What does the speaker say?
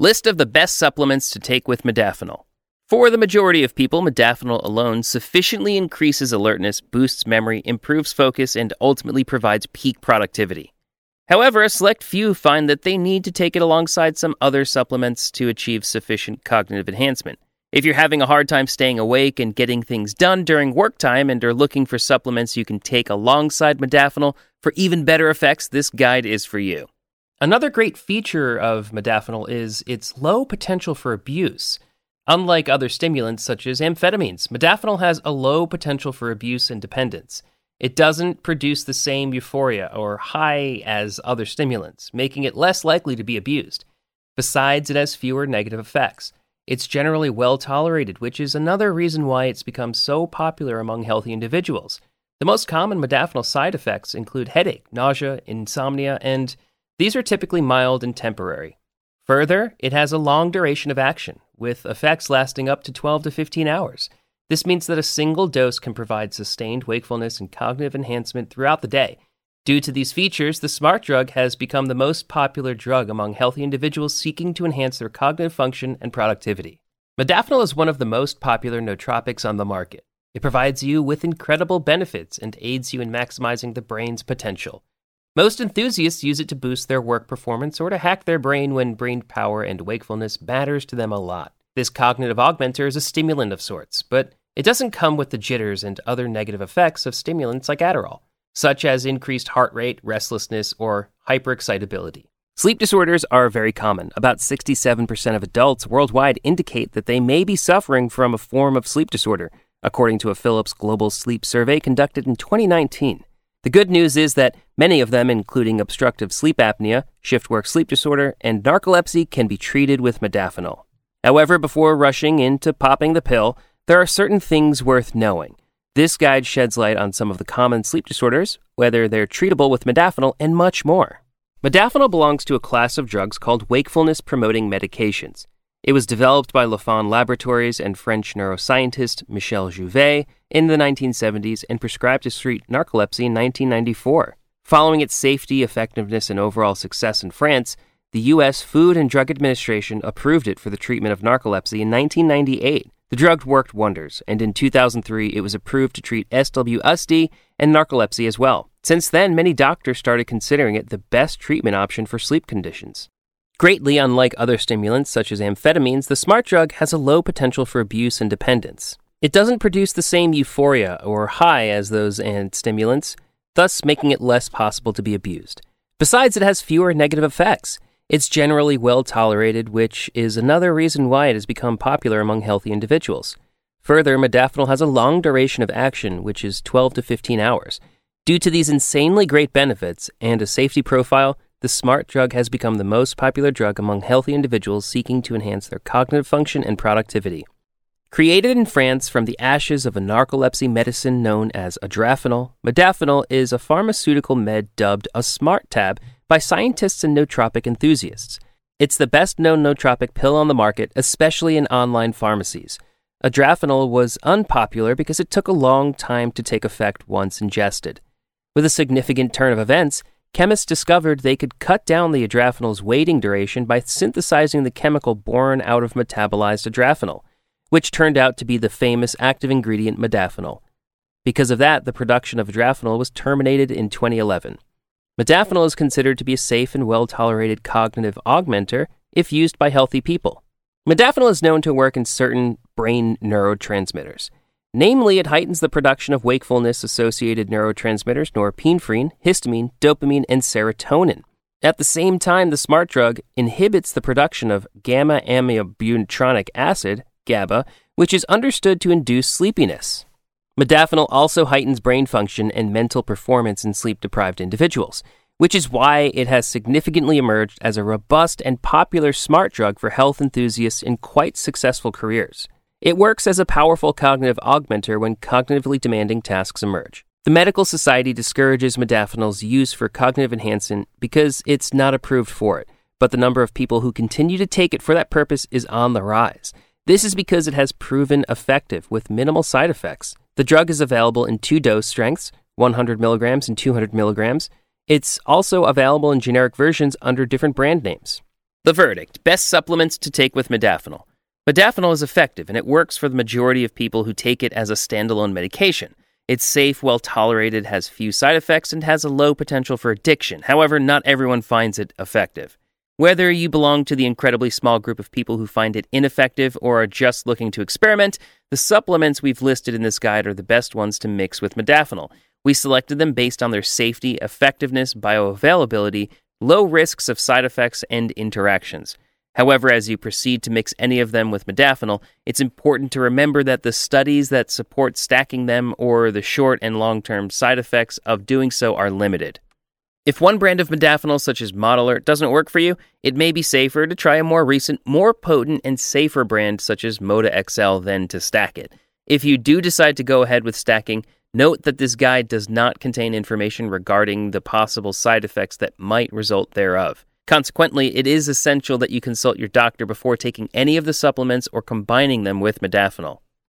List of the best supplements to take with modafinil. For the majority of people, modafinil alone sufficiently increases alertness, boosts memory, improves focus, and ultimately provides peak productivity. However, a select few find that they need to take it alongside some other supplements to achieve sufficient cognitive enhancement. If you're having a hard time staying awake and getting things done during work time and are looking for supplements you can take alongside modafinil for even better effects, this guide is for you. Another great feature of modafinil is its low potential for abuse. Unlike other stimulants such as amphetamines, modafinil has a low potential for abuse and dependence. It doesn't produce the same euphoria or high as other stimulants, making it less likely to be abused. Besides, it has fewer negative effects. It's generally well tolerated, which is another reason why it's become so popular among healthy individuals. The most common modafinil side effects include headache, nausea, insomnia, and these are typically mild and temporary. Further, it has a long duration of action, with effects lasting up to 12 to 15 hours. This means that a single dose can provide sustained wakefulness and cognitive enhancement throughout the day, Due to these features, the smart drug has become the most popular drug among healthy individuals seeking to enhance their cognitive function and productivity. Modafinil is one of the most popular nootropics on the market. It provides you with incredible benefits and aids you in maximizing the brain's potential. Most enthusiasts use it to boost their work performance or to hack their brain when brain power and wakefulness matters to them a lot. This cognitive augmenter is a stimulant of sorts, but it doesn't come with the jitters and other negative effects of stimulants like Adderall such as increased heart rate, restlessness, or hyperexcitability. Sleep disorders are very common. About 67% of adults worldwide indicate that they may be suffering from a form of sleep disorder, according to a Philips Global Sleep Survey conducted in 2019. The good news is that many of them, including obstructive sleep apnea, shift work sleep disorder, and narcolepsy, can be treated with modafinil. However, before rushing into popping the pill, there are certain things worth knowing. This guide sheds light on some of the common sleep disorders, whether they're treatable with modafinil, and much more. Modafinil belongs to a class of drugs called wakefulness promoting medications. It was developed by Lafon Laboratories and French neuroscientist Michel Jouvet in the 1970s and prescribed to treat narcolepsy in 1994. Following its safety, effectiveness, and overall success in France, the U.S. Food and Drug Administration approved it for the treatment of narcolepsy in 1998. The drug worked wonders, and in 2003 it was approved to treat SWSD and narcolepsy as well. Since then, many doctors started considering it the best treatment option for sleep conditions. Greatly unlike other stimulants such as amphetamines, the smart drug has a low potential for abuse and dependence. It doesn't produce the same euphoria or high as those and stimulants, thus making it less possible to be abused. Besides, it has fewer negative effects. It's generally well tolerated, which is another reason why it has become popular among healthy individuals. Further, modafinil has a long duration of action, which is 12 to 15 hours. Due to these insanely great benefits and a safety profile, the smart drug has become the most popular drug among healthy individuals seeking to enhance their cognitive function and productivity. Created in France from the ashes of a narcolepsy medicine known as adrafinil, modafinil is a pharmaceutical med dubbed a smart tab by scientists and nootropic enthusiasts. It's the best known nootropic pill on the market, especially in online pharmacies. Adrafinil was unpopular because it took a long time to take effect once ingested. With a significant turn of events, chemists discovered they could cut down the adrafinil's waiting duration by synthesizing the chemical born out of metabolized adrafinil, which turned out to be the famous active ingredient modafinil. Because of that, the production of adrafinil was terminated in 2011. Modafinil is considered to be a safe and well tolerated cognitive augmenter if used by healthy people. Modafinil is known to work in certain brain neurotransmitters. Namely, it heightens the production of wakefulness associated neurotransmitters norepinephrine, histamine, dopamine, and serotonin. At the same time, the smart drug inhibits the production of gamma aminobutyric acid, GABA, which is understood to induce sleepiness. Modafinil also heightens brain function and mental performance in sleep deprived individuals, which is why it has significantly emerged as a robust and popular smart drug for health enthusiasts in quite successful careers. It works as a powerful cognitive augmenter when cognitively demanding tasks emerge. The Medical Society discourages modafinil's use for cognitive enhancement because it's not approved for it, but the number of people who continue to take it for that purpose is on the rise. This is because it has proven effective with minimal side effects. The drug is available in two dose strengths 100 milligrams and 200 milligrams. It's also available in generic versions under different brand names. The verdict best supplements to take with modafinil. Modafinil is effective and it works for the majority of people who take it as a standalone medication. It's safe, well tolerated, has few side effects, and has a low potential for addiction. However, not everyone finds it effective. Whether you belong to the incredibly small group of people who find it ineffective or are just looking to experiment, the supplements we've listed in this guide are the best ones to mix with modafinil. We selected them based on their safety, effectiveness, bioavailability, low risks of side effects, and interactions. However, as you proceed to mix any of them with modafinil, it's important to remember that the studies that support stacking them or the short and long term side effects of doing so are limited. If one brand of modafinil, such as Modalert, doesn't work for you, it may be safer to try a more recent, more potent, and safer brand such as Moda XL than to stack it. If you do decide to go ahead with stacking, note that this guide does not contain information regarding the possible side effects that might result thereof. Consequently, it is essential that you consult your doctor before taking any of the supplements or combining them with modafinil.